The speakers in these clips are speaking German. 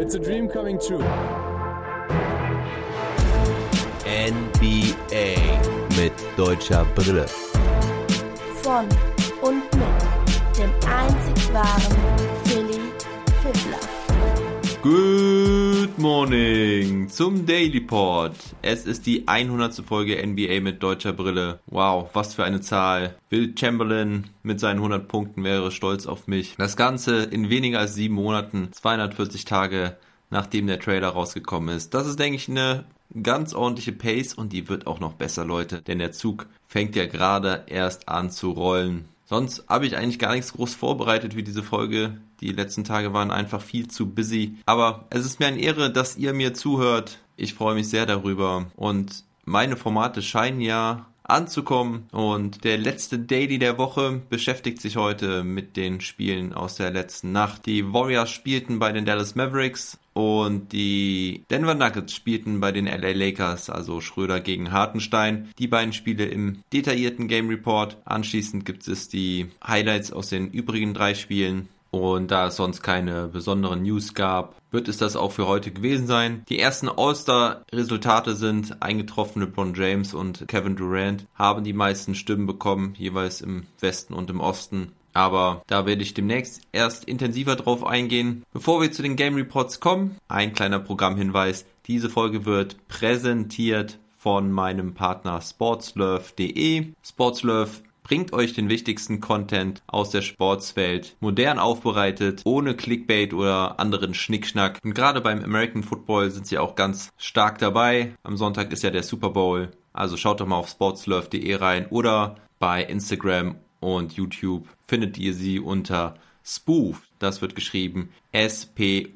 It's a dream. Coming true. NBA mit deutscher Brille. von und mit dem einzig wahren Philly Fiddler. Good morning zum Daily Pod. Es ist die 100. Folge NBA mit deutscher Brille. Wow, was für eine Zahl. Will Chamberlain mit seinen 100 Punkten wäre stolz auf mich. Das Ganze in weniger als sieben Monaten, 240 Tage nachdem der Trailer rausgekommen ist. Das ist, denke ich, eine ganz ordentliche Pace und die wird auch noch besser, Leute. Denn der Zug fängt ja gerade erst an zu rollen. Sonst habe ich eigentlich gar nichts groß vorbereitet für diese Folge. Die letzten Tage waren einfach viel zu busy. Aber es ist mir eine Ehre, dass ihr mir zuhört. Ich freue mich sehr darüber. Und meine Formate scheinen ja anzukommen. Und der letzte Daily der Woche beschäftigt sich heute mit den Spielen aus der letzten Nacht. Die Warriors spielten bei den Dallas Mavericks und die Denver Nuggets spielten bei den LA Lakers, also Schröder gegen Hartenstein. Die beiden Spiele im detaillierten Game Report. Anschließend gibt es die Highlights aus den übrigen drei Spielen. Und da es sonst keine besonderen News gab, wird es das auch für heute gewesen sein. Die ersten All-Star-Resultate sind eingetroffen. LeBron James und Kevin Durant haben die meisten Stimmen bekommen, jeweils im Westen und im Osten. Aber da werde ich demnächst erst intensiver drauf eingehen. Bevor wir zu den Game Reports kommen, ein kleiner Programmhinweis. Diese Folge wird präsentiert von meinem Partner sportslove.de. Sportslove bringt euch den wichtigsten Content aus der Sportswelt, modern aufbereitet, ohne Clickbait oder anderen Schnickschnack. Und gerade beim American Football sind sie auch ganz stark dabei. Am Sonntag ist ja der Super Bowl, also schaut doch mal auf sportslove.de rein oder bei Instagram und YouTube findet ihr sie unter Spoof. Das wird geschrieben S-P-O-O-V-E.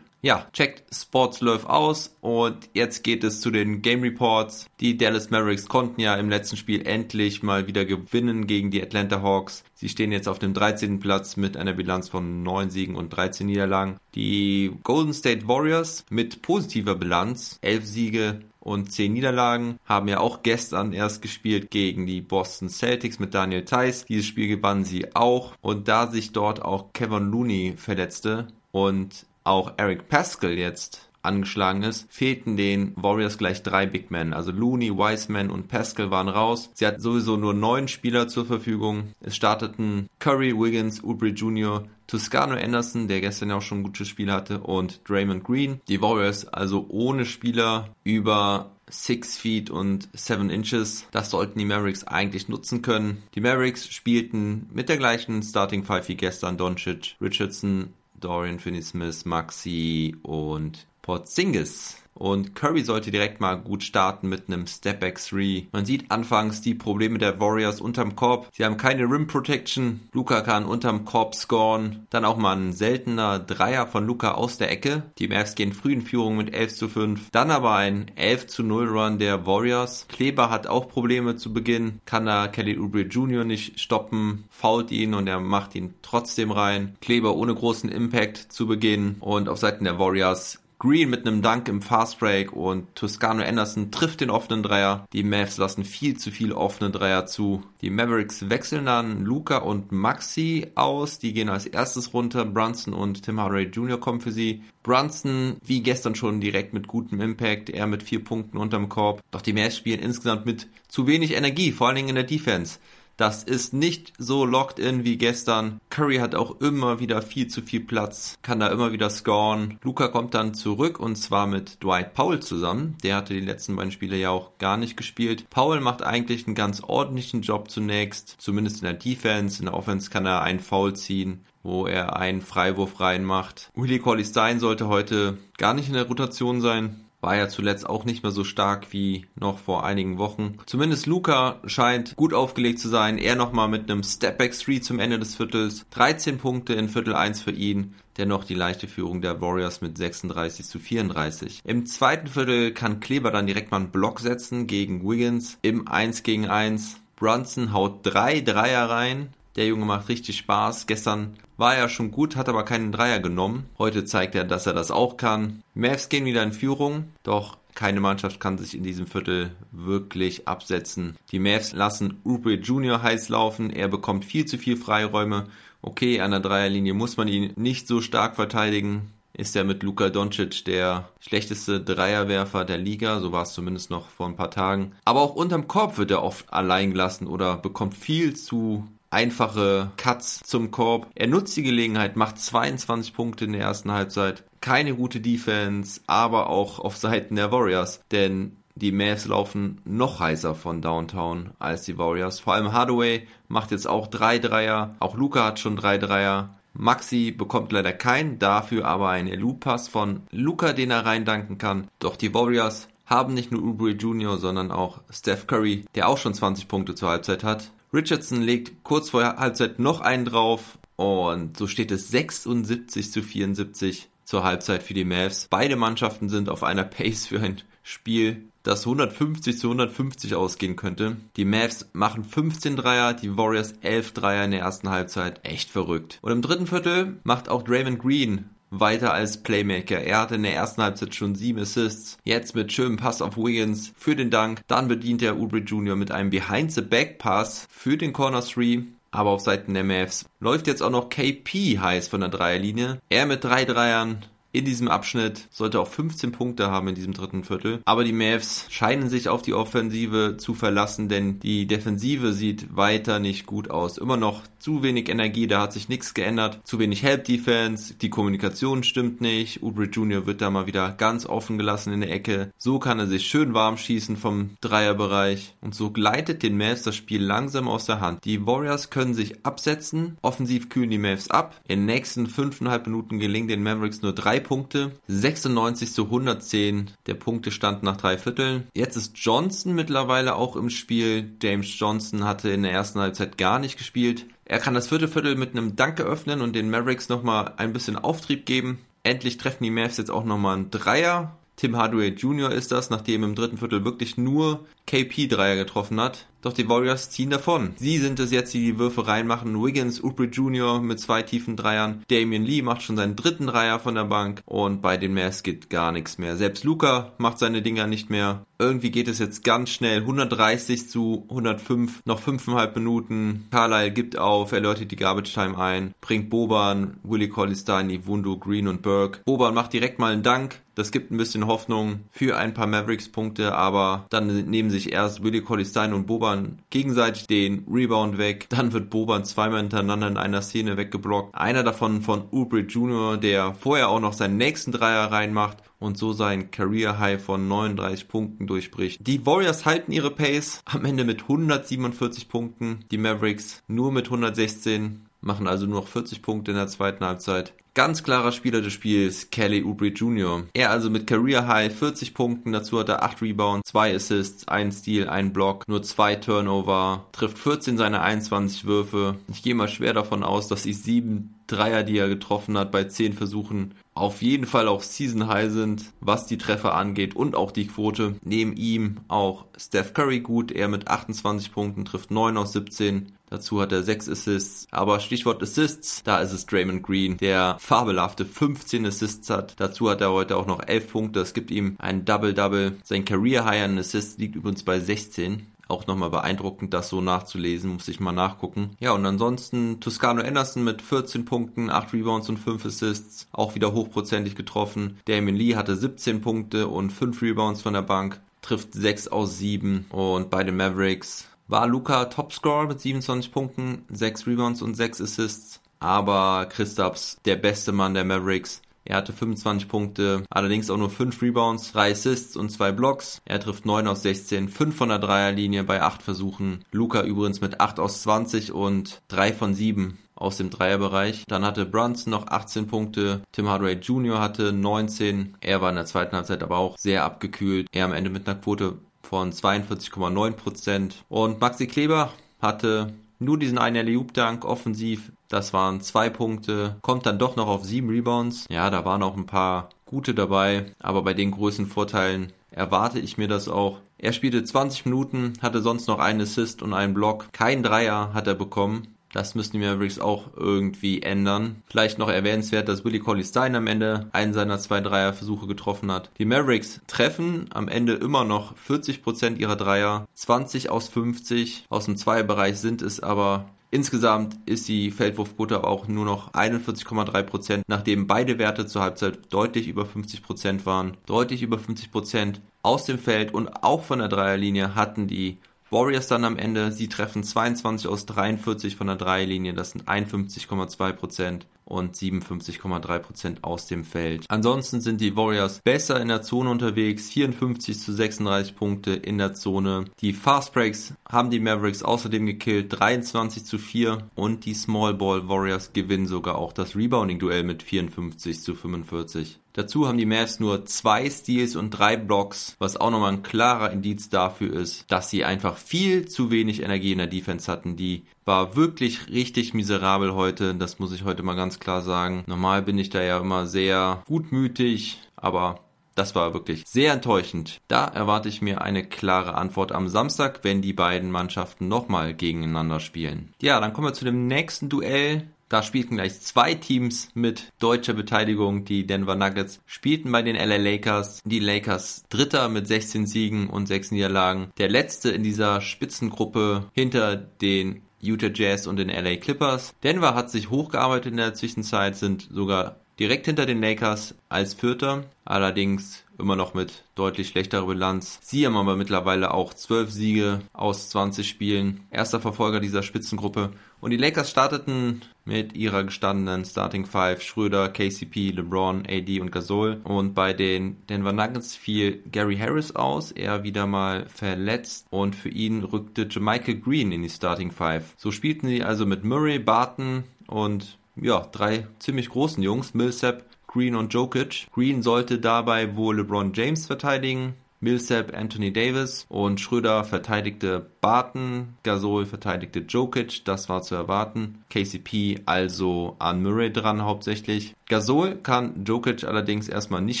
Ja, checkt Sportslove aus und jetzt geht es zu den Game Reports. Die Dallas Mavericks konnten ja im letzten Spiel endlich mal wieder gewinnen gegen die Atlanta Hawks. Sie stehen jetzt auf dem 13. Platz mit einer Bilanz von 9 Siegen und 13 Niederlagen. Die Golden State Warriors mit positiver Bilanz, 11 Siege und 10 Niederlagen, haben ja auch gestern erst gespielt gegen die Boston Celtics mit Daniel Theiss. Dieses Spiel gewannen sie auch und da sich dort auch Kevin Looney verletzte und auch Eric Pascal jetzt angeschlagen ist, fehlten den Warriors gleich drei Big Men. Also Looney, Wiseman und Pascal waren raus. Sie hat sowieso nur neun Spieler zur Verfügung. Es starteten Curry, Wiggins, Oubre Jr., Toscano Anderson, der gestern ja auch schon ein gutes Spiel hatte, und Draymond Green. Die Warriors also ohne Spieler über 6 Feet und 7 Inches. Das sollten die Mavericks eigentlich nutzen können. Die Mavericks spielten mit der gleichen Starting Five wie gestern Doncic, Richardson, Dorian Finney-Smith, Maxi und Porzingis. Und Curry sollte direkt mal gut starten mit einem Stepback 3. Man sieht anfangs die Probleme der Warriors unterm Korb. Sie haben keine Rim Protection. Luca kann unterm Korb scoren. Dann auch mal ein seltener Dreier von Luca aus der Ecke. Die Mavs gehen früh in Führung mit 11 zu 5. Dann aber ein 11 zu 0 Run der Warriors. Kleber hat auch Probleme zu Beginn. Kann da Kelly Oubre Jr. nicht stoppen. Fault ihn und er macht ihn trotzdem rein. Kleber ohne großen Impact zu Beginn. Und auf Seiten der Warriors Green mit einem Dank im Fastbreak und Toscano Anderson trifft den offenen Dreier. Die Mavs lassen viel zu viele offene Dreier zu. Die Mavericks wechseln dann Luca und Maxi aus. Die gehen als erstes runter. Brunson und Tim Hardaway Jr. kommen für sie. Brunson, wie gestern schon, direkt mit gutem Impact. Er mit vier Punkten unterm Korb. Doch die Mavs spielen insgesamt mit zu wenig Energie, vor allen Dingen in der Defense. Das ist nicht so locked in wie gestern. Curry hat auch immer wieder viel zu viel Platz, kann da immer wieder scoren. Luca kommt dann zurück und zwar mit Dwight Powell zusammen. Der hatte die letzten beiden Spiele ja auch gar nicht gespielt. Powell macht eigentlich einen ganz ordentlichen Job zunächst, zumindest in der Defense. In der Offense kann er einen Foul ziehen wo er einen Freiwurf reinmacht. Willie Colley Stein sollte heute gar nicht in der Rotation sein. War ja zuletzt auch nicht mehr so stark wie noch vor einigen Wochen. Zumindest Luca scheint gut aufgelegt zu sein. Er nochmal mit einem Stepback 3 zum Ende des Viertels. 13 Punkte in Viertel 1 für ihn. Dennoch die leichte Führung der Warriors mit 36 zu 34. Im zweiten Viertel kann Kleber dann direkt mal einen Block setzen gegen Wiggins im 1 gegen 1. Brunson haut drei Dreier rein. Der Junge macht richtig Spaß. Gestern war er schon gut, hat aber keinen Dreier genommen. Heute zeigt er, dass er das auch kann. Mavs gehen wieder in Führung, doch keine Mannschaft kann sich in diesem Viertel wirklich absetzen. Die Mavs lassen Oubre Jr. heiß laufen. Er bekommt viel zu viel Freiräume. Okay, an der Dreierlinie muss man ihn nicht so stark verteidigen ist er mit Luka Doncic der schlechteste Dreierwerfer der Liga, so war es zumindest noch vor ein paar Tagen. Aber auch unterm Korb wird er oft allein gelassen oder bekommt viel zu einfache Cuts zum Korb. Er nutzt die Gelegenheit, macht 22 Punkte in der ersten Halbzeit. Keine gute Defense, aber auch auf Seiten der Warriors, denn die Mavs laufen noch heißer von Downtown als die Warriors. Vor allem Hardaway macht jetzt auch drei Dreier. Auch Luca hat schon drei Dreier. Maxi bekommt leider keinen, dafür aber einen Elu-Pass von Luca, den er reindanken kann. Doch die Warriors haben nicht nur Oubre Jr., sondern auch Steph Curry, der auch schon 20 Punkte zur Halbzeit hat. Richardson legt kurz vor Halbzeit noch einen drauf und so steht es 76 zu 74 zur Halbzeit für die Mavs. Beide Mannschaften sind auf einer Pace für ein Spiel, das 150 zu 150 ausgehen könnte. Die Mavs machen 15 Dreier, die Warriors 11 Dreier in der ersten Halbzeit. Echt verrückt. Und im dritten Viertel macht auch Draymond Green weiter als Playmaker. Er hatte in der ersten Halbzeit schon sieben Assists. Jetzt mit schönem Pass auf Wiggins für den Dank. Dann bedient er Oubre Jr. mit einem Behind-the-Back-Pass für den Corner 3. Aber auf Seiten der Mavs läuft jetzt auch noch KP heiß von der Dreierlinie. Er mit drei Dreiern, in diesem Abschnitt, sollte auch 15 Punkte haben in diesem dritten Viertel. Aber die Mavs scheinen sich auf die Offensive zu verlassen, denn die Defensive sieht weiter nicht gut aus. Immer noch zu wenig Energie, da hat sich nichts geändert. Zu wenig Help Defense, die Kommunikation stimmt nicht. Oubre Jr. wird da mal wieder ganz offen gelassen in der Ecke. So kann er sich schön warm schießen vom Dreierbereich. Und so gleitet den Mavs das Spiel langsam aus der Hand. Die Warriors können sich absetzen. Offensiv kühlen die Mavs ab. In den nächsten fünfeinhalb Minuten gelingt den Mavericks nur drei Punkte. 96 zu 110 der Punktestand nach drei Vierteln. Jetzt ist Johnson mittlerweile auch im Spiel. James Johnson hatte in der ersten Halbzeit gar nicht gespielt. Er kann das vierte Viertel mit einem Dank eröffnen und den Mavericks nochmal ein bisschen Auftrieb geben. Endlich treffen die Mavs jetzt auch nochmal einen Dreier. Tim Hardaway Jr. ist das, nachdem im dritten Viertel wirklich nur KP Dreier getroffen hat. Doch die Warriors ziehen davon. Sie sind es jetzt, die die Würfe reinmachen. Wiggins, Oubre Jr. mit zwei tiefen Dreiern. Damian Lee macht schon seinen dritten Dreier von der Bank. Und bei den Mavs geht gar nichts mehr. Selbst Luca macht seine Dinger nicht mehr. Irgendwie geht es jetzt ganz schnell. 130 zu 105. Noch 5,5 Minuten. Carlyle gibt auf. Er läutet die Garbage Time ein. Bringt Boban, Willie Collistani, Wundu, Green und Burke. Boban macht direkt mal einen Dank. Das gibt ein bisschen Hoffnung für ein paar Mavericks-Punkte, aber dann nehmen sich erst Willie Collistein und Boban gegenseitig den Rebound weg. Dann wird Boban zweimal hintereinander in einer Szene weggeblockt. Einer davon von Oubre Jr., der vorher auch noch seinen nächsten Dreier reinmacht und so sein Career High von 39 Punkten durchbricht. Die Warriors halten ihre Pace am Ende mit 147 Punkten, die Mavericks nur mit 116 machen also nur noch 40 Punkte in der zweiten Halbzeit. Ganz klarer Spieler des Spiels, Kelly Oubre Jr. Er also mit Career High 40 Punkten, dazu hat er 8 Rebounds, 2 Assists, 1 Steal, 1 Block, nur 2 Turnover, trifft 14 seiner 21 Würfe. Ich gehe mal schwer davon aus, dass die 7 Dreier, die er getroffen hat, bei 10 Versuchen auf jeden Fall auch Season High sind, was die Treffer angeht und auch die Quote. Neben ihm auch Steph Curry gut, er mit 28 Punkten trifft 9 aus 17. Dazu hat er 6 Assists. Aber Stichwort Assists, da ist es Draymond Green, der fabelhafte 15 Assists hat. Dazu hat er heute auch noch 11 Punkte. Es gibt ihm ein Double-Double. Sein Career High an Assists liegt übrigens bei 16 auch nochmal beeindruckend, das so nachzulesen, muss ich mal nachgucken. Ja, und ansonsten Toscano Anderson mit 14 Punkten, 8 Rebounds und 5 Assists, auch wieder hochprozentig getroffen. Damien Lee hatte 17 Punkte und 5 Rebounds von der Bank, trifft 6 aus 7 und bei den Mavericks war Luca Topscorer mit 27 Punkten, 6 Rebounds und 6 Assists. Aber Christaps, der beste Mann der Mavericks, er hatte 25 Punkte, allerdings auch nur 5 Rebounds, 3 Assists und 2 Blocks. Er trifft 9 aus 16, 5 von der Dreierlinie bei 8 Versuchen. Luca übrigens mit 8 aus 20 und 3 von 7 aus dem Dreierbereich. Dann hatte Brunson noch 18 Punkte, Tim Hardaway Jr. hatte 19. Er war in der zweiten Halbzeit aber auch sehr abgekühlt. Er am Ende mit einer Quote von 42,9%. Und Maxi Kleber hatte nur diesen einen Alley-Oop-Dank offensiv. Das waren zwei Punkte. Kommt dann doch noch auf sieben Rebounds. Ja, da waren auch ein paar gute dabei. Aber bei den größten Vorteilen erwarte ich mir das auch. Er spielte 20 Minuten, hatte sonst noch einen Assist und einen Block. Kein Dreier hat er bekommen. Das müssen die Mavericks auch irgendwie ändern. Vielleicht noch erwähnenswert, dass Willie Colley Stein am Ende einen seiner zwei Dreierversuche getroffen hat. Die Mavericks treffen am Ende immer noch 40% ihrer Dreier. 20 aus 50. Aus dem Zweierbereich sind es aber Insgesamt ist die Feldwurfquote auch nur noch 41,3%, nachdem beide Werte zur Halbzeit deutlich über 50% waren. Deutlich über 50% aus dem Feld und auch von der Dreierlinie hatten die Warriors dann am Ende, sie treffen 22 aus 43 von der Dreierlinie, das sind 51,2 Prozent und 57,3 Prozent aus dem Feld. Ansonsten sind die Warriors besser in der Zone unterwegs, 54 zu 36 Punkte in der Zone. Die Fast Breaks haben die Mavericks außerdem gekillt, 23 zu 4 und die Small Ball Warriors gewinnen sogar auch das Rebounding-Duell mit 54 zu 45. Dazu haben die Mavs nur zwei Steals und drei Blocks, was auch nochmal ein klarer Indiz dafür ist, dass sie einfach viel zu wenig Energie in der Defense hatten. Die war wirklich richtig miserabel heute, das muss ich heute mal ganz klar sagen. Normal bin ich da ja immer sehr gutmütig, aber das war wirklich sehr enttäuschend. Da erwarte ich mir eine klare Antwort am Samstag, wenn die beiden Mannschaften nochmal gegeneinander spielen. Ja, dann kommen wir zu dem nächsten Duell. Da spielten gleich zwei Teams mit deutscher Beteiligung. Die Denver Nuggets spielten bei den LA Lakers. Die Lakers Dritter mit 16 Siegen und 6 Niederlagen. Der letzte in dieser Spitzengruppe hinter den Utah Jazz und den LA Clippers. Denver hat sich hochgearbeitet in der Zwischenzeit, sind sogar direkt hinter den Lakers als Vierter. Allerdings immer noch mit deutlich schlechterer Bilanz. Sie haben aber mittlerweile auch 12 Siege aus 20 Spielen. Erster Verfolger dieser Spitzengruppe. Und die Lakers starteten mit ihrer gestandenen Starting Five Schröder, KCP, LeBron, AD und Gasol. Und bei den Denver Nuggets fiel Gary Harris aus, er wieder mal verletzt und für ihn rückte Jermichael Green in die Starting Five. So spielten sie also mit Murray, Barton und ja, drei ziemlich großen Jungs, Millsap, Green und Jokic. Green sollte dabei wohl LeBron James verteidigen. Millsap Anthony Davis und Schröder verteidigte Barton, Gasol verteidigte Jokic, das war zu erwarten. KCP also an Murray dran hauptsächlich. Gasol kann Jokic allerdings erstmal nicht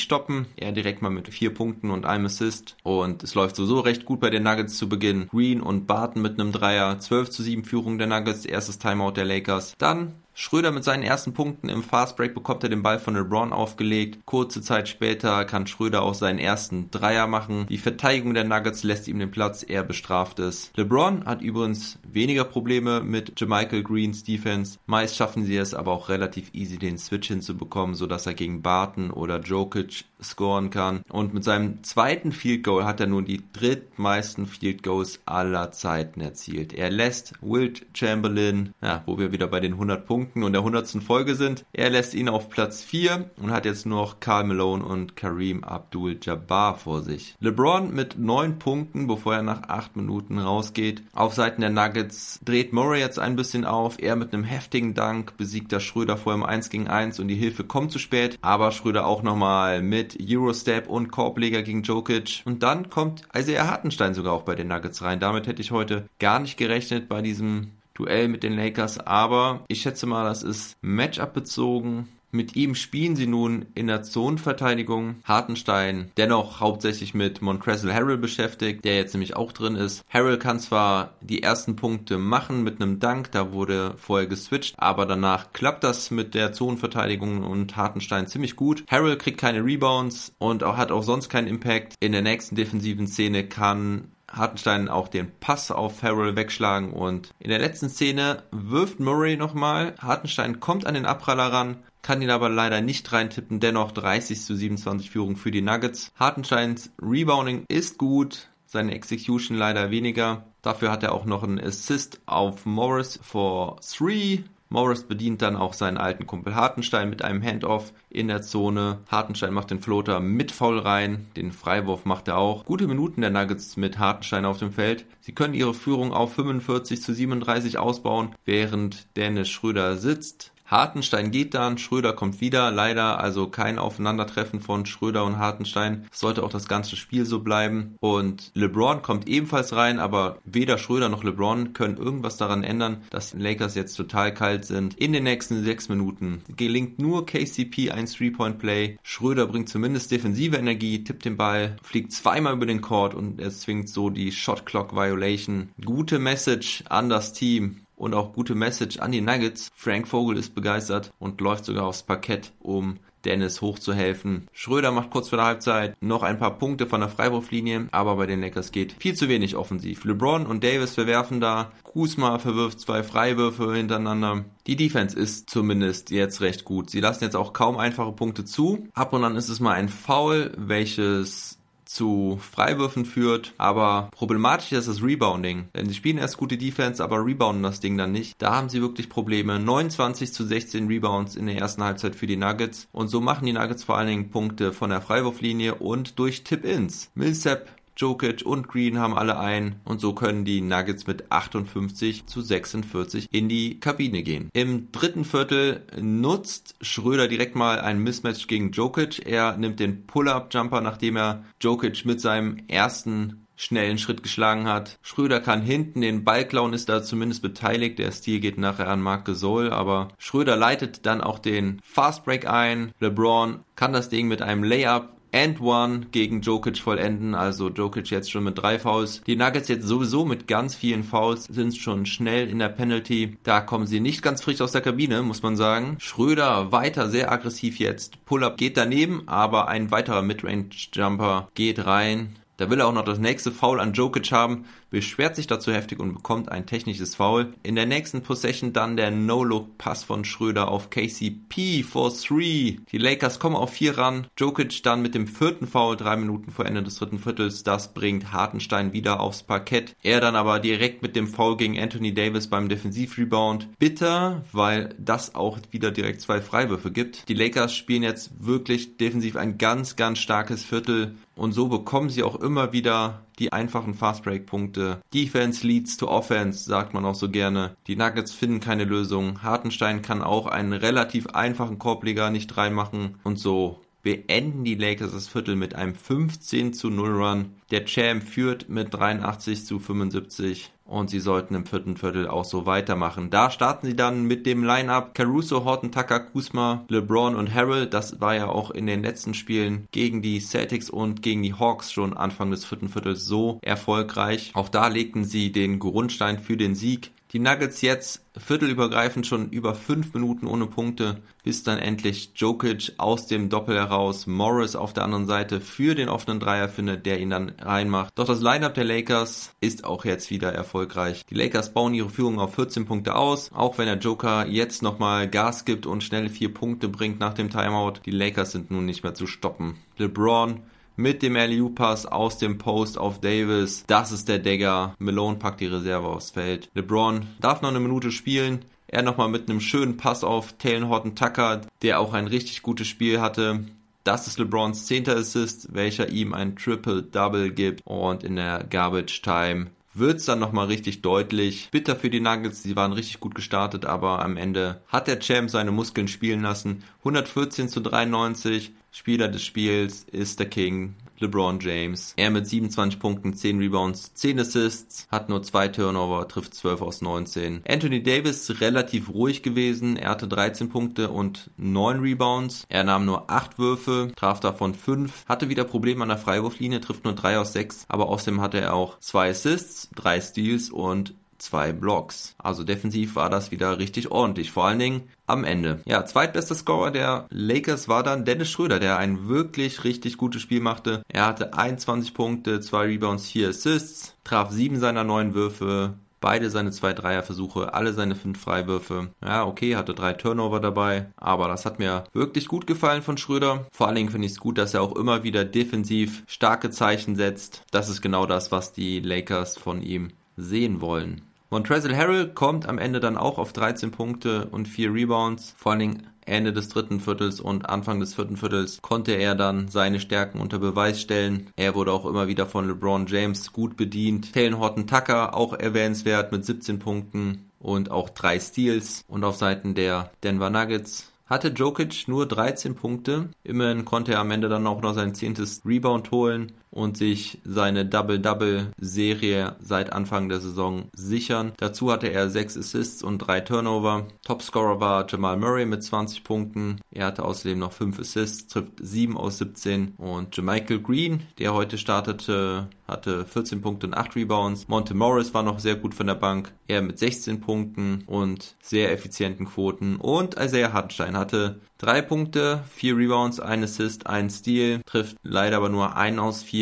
stoppen. Er direkt mal mit vier Punkten und einem Assist. Und es läuft sowieso recht gut bei den Nuggets zu Beginn. Green und Barton mit einem Dreier. 12 zu 7 Führung der Nuggets. Erstes Timeout der Lakers. Dann Schröder mit seinen ersten Punkten im Fastbreak bekommt er den Ball von LeBron aufgelegt. Kurze Zeit später kann Schröder auch seinen ersten Dreier machen. Die Verteidigung der Nuggets lässt ihm den Platz, er bestraft es. LeBron hat übrigens weniger Probleme mit Jermichael Greens Defense. Meist schaffen sie es aber auch relativ easy den Switch hinzubekommen, sodass er gegen Barton oder Jokic scoren kann. Und mit seinem zweiten Field Goal hat er nun die drittmeisten Field Goals aller Zeiten erzielt. Er lässt Wilt Chamberlain, ja, wo wir wieder bei den 100 Punkten und der 100. Folge sind, er lässt ihn auf Platz 4 und hat jetzt noch Karl Malone und Kareem Abdul-Jabbar vor sich. LeBron mit 9 Punkten, bevor er nach 8 Minuten rausgeht. Auf Seiten der Nuggets dreht Murray jetzt ein bisschen auf. Er mit einem heftigen Dank besiegt der Schröder vor im 1 gegen 1 und die Hilfe kommt zu spät. Aber Schröder auch nochmal mit Eurostep und Korbleger gegen Jokic. Und dann kommt Isaiah Hartenstein sogar auch bei den Nuggets rein. Damit hätte ich heute gar nicht gerechnet bei diesem Duell mit den Lakers, aber ich schätze mal, das ist Matchup bezogen mit ihm spielen sie nun in der Zonenverteidigung. Hartenstein dennoch hauptsächlich mit Montrezl Harrell beschäftigt, der jetzt nämlich auch drin ist. Harrell kann zwar die ersten Punkte machen mit einem Dank, da wurde vorher geswitcht, aber danach klappt das mit der Zonenverteidigung und Hartenstein ziemlich gut. Harrell kriegt keine Rebounds und hat auch sonst keinen Impact. In der nächsten defensiven Szene kann Hartenstein auch den Pass auf Harrell wegschlagen und in der letzten Szene wirft Murray nochmal. Hartenstein kommt an den Abpraller ran, kann ihn aber leider nicht reintippen. Dennoch 30 zu 27 Führung für die Nuggets. Hartensteins Rebounding ist gut, seine Execution leider weniger. Dafür hat er auch noch einen Assist auf Morris for 3 Morris bedient dann auch seinen alten Kumpel Hartenstein mit einem Handoff in der Zone. Hartenstein macht den Floater mit Foul rein, den Freiwurf macht er auch. Gute Minuten der Nuggets mit Hartenstein auf dem Feld. Sie können ihre Führung auf 45 zu 37 ausbauen, während Dennis Schröder sitzt. Hartenstein geht dann, Schröder kommt wieder, leider also kein Aufeinandertreffen von Schröder und Hartenstein. Sollte auch das ganze Spiel so bleiben. Und LeBron kommt ebenfalls rein, aber weder Schröder noch LeBron können irgendwas daran ändern, dass die Lakers jetzt total kalt sind. In den nächsten sechs Minuten gelingt nur KCP ein Three-Point-Play. Schröder bringt zumindest defensive Energie, tippt den Ball, fliegt zweimal über den Court und es zwingt so die Shot Clock Violation. Gute Message an das Team und auch gute Message an die Nuggets. Frank Vogel ist begeistert und läuft sogar aufs Parkett, um Dennis hochzuhelfen. Schröder macht kurz vor der Halbzeit noch ein paar Punkte von der Freiwurflinie, aber bei den Lakers geht viel zu wenig offensiv. LeBron und Davis verwerfen da. Kuzma verwirft zwei Freiwürfe hintereinander. Die Defense ist zumindest jetzt recht gut. Sie lassen jetzt auch kaum einfache Punkte zu. Ab und an ist es mal ein Foul, welches zu Freiwürfen führt, aber problematisch ist das Rebounding, denn sie spielen erst gute Defense, aber rebounden das Ding dann nicht. Da haben sie wirklich Probleme. 29 zu 16 Rebounds in der ersten Halbzeit für die Nuggets und so machen die Nuggets vor allen Dingen Punkte von der Freiwurflinie und durch Tip-Ins. Millsap Jokic und Green haben alle ein und so können die Nuggets mit 58 zu 46 in die Kabine gehen. Im dritten Viertel nutzt Schröder direkt mal ein Mismatch gegen Jokic. Er nimmt den Pull-Up-Jumper, nachdem er Jokic mit seinem ersten schnellen Schritt geschlagen hat. Schröder kann hinten den Ball klauen, ist da zumindest beteiligt. Der Stil geht nachher an Marc Gasol, aber Schröder leitet dann auch den Fast Break ein. LeBron kann das Ding mit einem Layup and one gegen Jokic vollenden. Also Jokic jetzt schon mit drei Fouls. Die Nuggets jetzt sowieso mit ganz vielen Fouls sind schon schnell in der Penalty. Da kommen sie nicht ganz frisch aus der Kabine, muss man sagen. Schröder weiter sehr aggressiv jetzt. Pull-up geht daneben, aber ein weiterer Midrange-Jumper geht rein. Da will er auch noch das nächste Foul an Jokic haben, beschwert sich dazu heftig und bekommt ein technisches Foul. In der nächsten Possession dann der No-Look-Pass von Schröder auf KCP for 3. Die Lakers kommen auf 4 ran. Jokic dann mit dem vierten Foul, drei Minuten vor Ende des dritten Viertels. Das bringt Hartenstein wieder aufs Parkett. Er dann aber direkt mit dem Foul gegen Anthony Davis beim Defensivrebound. Bitter, weil das auch wieder direkt zwei Freiwürfe gibt. Die Lakers spielen jetzt wirklich defensiv ein ganz, ganz starkes Viertel und so bekommen sie auch immer wieder die einfachen Fastbreak-Punkte. Defense leads to Offense, sagt man auch so gerne. Die Nuggets finden keine Lösung. Hartenstein kann auch einen relativ einfachen Korbleger nicht reinmachen und so beenden die Lakers das Viertel mit einem 15 zu 0 Run. Der Champ führt mit 83 zu 75 und sie sollten im vierten Viertel auch so weitermachen. Da starten sie dann mit dem Line-Up Caruso, Horton, Tucker, Kuzma, LeBron und Harold. Das war ja auch in den letzten Spielen gegen die Celtics und gegen die Hawks schon Anfang des vierten Viertels so erfolgreich. Auch da legten sie den Grundstein für den Sieg. Die Nuggets jetzt viertelübergreifend schon über fünf Minuten ohne Punkte, bis dann endlich Jokic aus dem Doppel heraus Morris auf der anderen Seite für den offenen Dreier findet, der ihn dann reinmacht. Doch das Lineup der Lakers ist auch jetzt wieder erfolgreich. Die Lakers bauen ihre Führung auf 14 Punkte aus, auch wenn der Joker jetzt nochmal Gas gibt und schnelle vier Punkte bringt nach dem Timeout. Die Lakers sind nun nicht mehr zu stoppen. LeBron mit dem LU-Pass aus dem Post auf Davis. Das ist der Dagger. Malone packt die Reserve aufs Feld. LeBron darf noch eine Minute spielen. Er nochmal mit einem schönen Pass auf Taylor Horton Tucker, der auch ein richtig gutes Spiel hatte. Das ist LeBrons zehnter Assist, welcher ihm ein Triple-Double gibt. Und in der Garbage Time wird es dann nochmal richtig deutlich. Bitter für die Nuggets, die waren richtig gut gestartet, aber am Ende hat der Champ seine Muskeln spielen lassen. 114 zu 93. Spieler des Spiels ist der King, LeBron James. Er mit 27 Punkten, 10 Rebounds, 10 Assists, hat nur 2 Turnover, trifft 12 aus 19. Anthony Davis relativ ruhig gewesen. Er hatte 13 Punkte und 9 Rebounds. Er nahm nur 8 Würfe, traf davon 5, hatte wieder Probleme an der Freiwurflinie, trifft nur 3 aus 6, aber außerdem hatte er auch 2 Assists, 3 Steals und zwei Blocks. Also defensiv war das wieder richtig ordentlich. Vor allen Dingen am Ende. Ja, zweitbester Scorer der Lakers war dann Dennis Schröder, der ein wirklich richtig gutes Spiel machte. Er hatte 21 Punkte, 2 Rebounds, 4 Assists, traf 7 seiner 9 Würfe, beide seine zwei Dreierversuche, alle seine fünf Freiwürfe. Ja, okay, hatte drei Turnover dabei, aber das hat mir wirklich gut gefallen von Schröder. Vor allen Dingen finde ich es gut, dass er auch immer wieder defensiv starke Zeichen setzt. Das ist genau das, was die Lakers von ihm sehen wollen. Montrezl Harrell kommt am Ende dann auch auf 13 Punkte und 4 Rebounds. Vor allen Dingen Ende des dritten Viertels und Anfang des vierten Viertels konnte er dann seine Stärken unter Beweis stellen. Er wurde auch immer wieder von LeBron James gut bedient. Taylor Horton Tucker auch erwähnenswert mit 17 Punkten und auch drei Steals. Und auf Seiten der Denver Nuggets hatte Jokic nur 13 Punkte. Immerhin konnte er am Ende dann auch noch sein zehntes Rebound holen und sich seine Double-Double-Serie seit Anfang der Saison sichern. Dazu hatte er sechs Assists und drei Turnover. Topscorer war Jamal Murray mit 20 Punkten. Er hatte außerdem noch fünf Assists, trifft 7 aus 17. Und Jamichael Green, der heute startete, hatte 14 Punkte und 8 Rebounds. Monte Morris war noch sehr gut von der Bank. Er mit 16 Punkten und sehr effizienten Quoten. Und Isaiah Hartenstein hatte drei Punkte, vier Rebounds, ein Assist, ein Steal, trifft leider aber nur ein aus vier.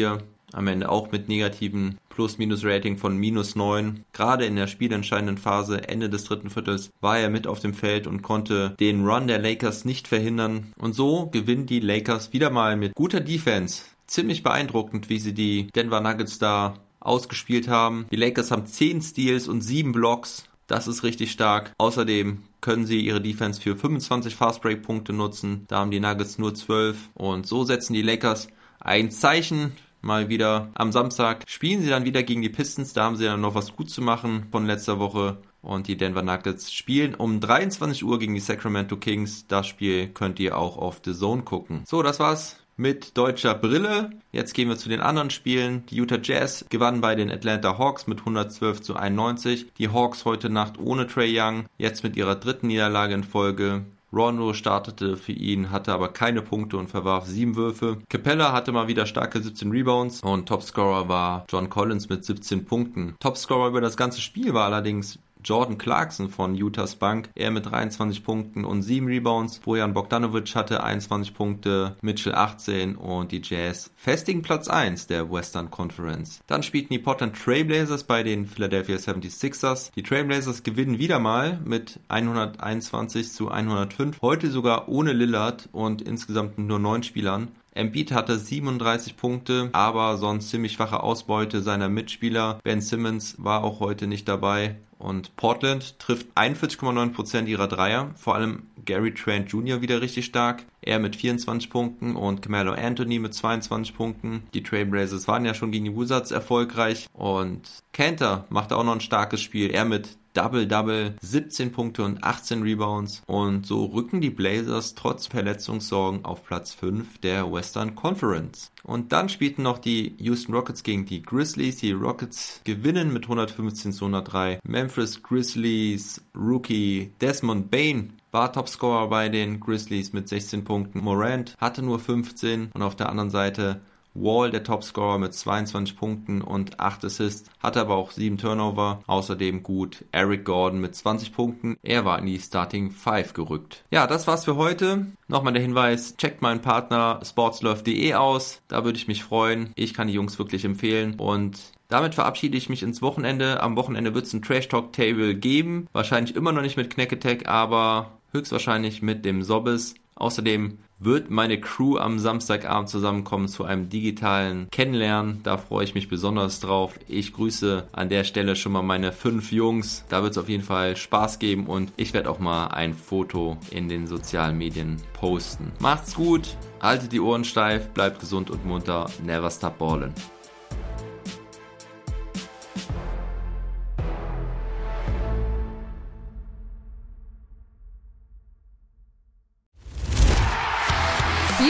Am Ende auch mit negativen Plus-Minus-Rating von minus 9. Gerade in der spielentscheidenden Phase, Ende des dritten Viertels, war er mit auf dem Feld und konnte den Run der Lakers nicht verhindern. Und so gewinnen die Lakers wieder mal mit guter Defense. Ziemlich beeindruckend, wie sie die Denver Nuggets da ausgespielt haben. Die Lakers haben 10 Steals und 7 Blocks. Das ist richtig stark. Außerdem können sie ihre Defense für 25 Fastbreak-Punkte nutzen. Da haben die Nuggets nur 12. Und so setzen die Lakers ein Zeichen mal wieder. Am Samstag spielen sie dann wieder gegen die Pistons. Da haben sie dann noch was gut zu machen von letzter Woche. Und die Denver Nuggets spielen um 23 Uhr gegen die Sacramento Kings. Das Spiel könnt ihr auch auf The Zone gucken. So, das war's mit deutscher Brille. Jetzt gehen wir zu den anderen Spielen. Die Utah Jazz gewannen bei den Atlanta Hawks mit 112 zu 91. Die Hawks heute Nacht ohne Trey Young, jetzt mit ihrer dritten Niederlage in Folge. Rondo startete für ihn, hatte aber keine Punkte und verwarf sieben Würfe. Capella hatte mal wieder starke 17 Rebounds und Topscorer war John Collins mit 17 Punkten. Topscorer über das ganze Spiel war allerdings Jordan Clarkson von Utahs Bank, er mit 23 Punkten und 7 Rebounds. Bojan Bogdanovic hatte 21 Punkte, Mitchell 18 und die Jazz festigen Platz 1 der Western Conference. Dann spielten die Portland Trailblazers bei den Philadelphia 76ers. Die Trailblazers gewinnen wieder mal mit 121 zu 105. Heute sogar ohne Lillard und insgesamt nur 9 Spielern. Embiid hatte 37 Punkte, aber sonst ziemlich schwache Ausbeute seiner Mitspieler. Ben Simmons war auch heute nicht dabei. Und Portland trifft 41,9% ihrer Dreier, vor allem Gary Trent Jr. wieder richtig stark. Er mit 24 Punkten und Camelo Anthony mit 22 Punkten. Die Trailblazers waren ja schon gegen die Wizards erfolgreich und Cantor machte auch noch ein starkes Spiel. Er mit Double-Double, 17 Punkte und 18 Rebounds. Und so rücken die Blazers trotz Verletzungssorgen auf Platz 5 der Western Conference. Und dann spielten noch die Houston Rockets gegen die Grizzlies. Die Rockets gewinnen mit 115 zu 103. Memphis Grizzlies Rookie Desmond Bain war Topscorer bei den Grizzlies mit 16 Punkten. Morant hatte nur 15 und auf der anderen Seite Wall der Topscorer mit 22 Punkten und 8 Assists, hatte aber auch 7 Turnover. Außerdem gut Eric Gordon mit 20 Punkten. Er war in die Starting 5 gerückt. Ja, das war's für heute. Nochmal der Hinweis, checkt meinen Partner sportslove.de aus. Da würde ich mich freuen. Ich kann die Jungs wirklich empfehlen und damit verabschiede ich mich ins Wochenende. Am Wochenende wird es ein Trash Talk Table geben. Wahrscheinlich immer noch nicht mit Knack aber höchstwahrscheinlich mit dem Sobbes. Außerdem wird meine Crew am Samstagabend zusammenkommen zu einem digitalen Kennenlernen. Da freue ich mich besonders drauf. Ich grüße an der Stelle schon mal meine fünf Jungs. Da wird es auf jeden Fall Spaß geben und ich werde auch mal ein Foto in den sozialen Medien posten. Macht's gut, haltet die Ohren steif, bleibt gesund und munter. Never stop ballin'.